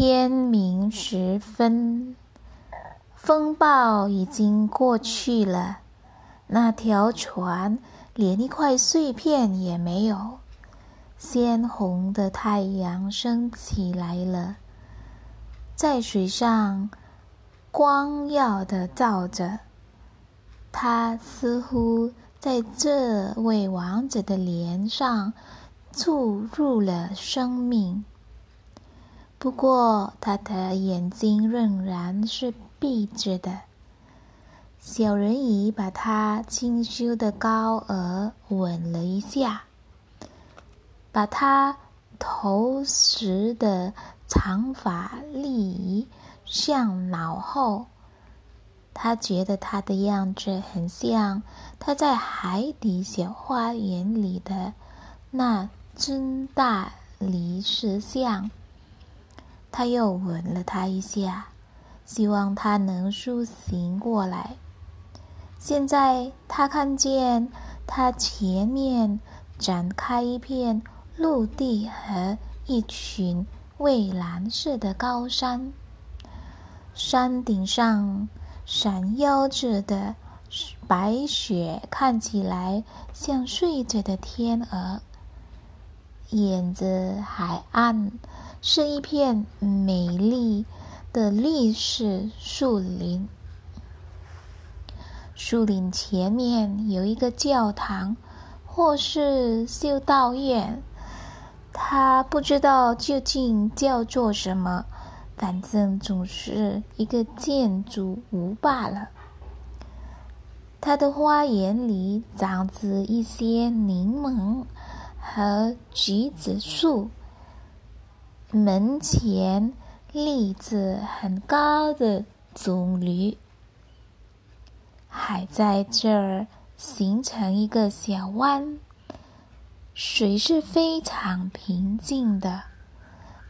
天明时分，风暴已经过去了，那条船连一块碎片也没有。鲜红的太阳升起来了，在水上光耀的照着。它似乎在这位王子的脸上注入了生命。不过，他的眼睛仍然是闭着的。小人鱼把他清秀的高额吻了一下，把他头时的长发立移向脑后。他觉得他的样子很像他在海底小花园里的那尊大理石像。他又吻了他一下，希望他能苏醒过来。现在他看见他前面展开一片陆地和一群蔚蓝色的高山，山顶上。闪耀着的白雪看起来像睡着的天鹅。沿着海岸是一片美丽的绿色树林。树林前面有一个教堂，或是修道院，他不知道究竟叫做什么。反正总是一个建筑物罢了。他的花园里长着一些柠檬和橘子树，门前立着很高的棕榈，还在这儿形成一个小湾，水是非常平静的。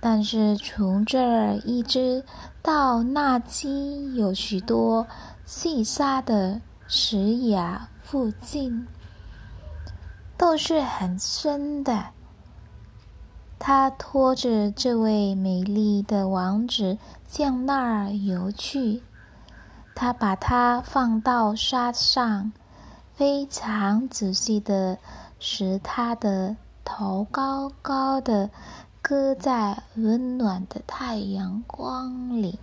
但是从这儿一直到那基有许多细沙的石崖附近，都是很深的。他拖着这位美丽的王子向那儿游去。他把它放到沙上，非常仔细的使他的头高高的。搁在温暖的太阳光里。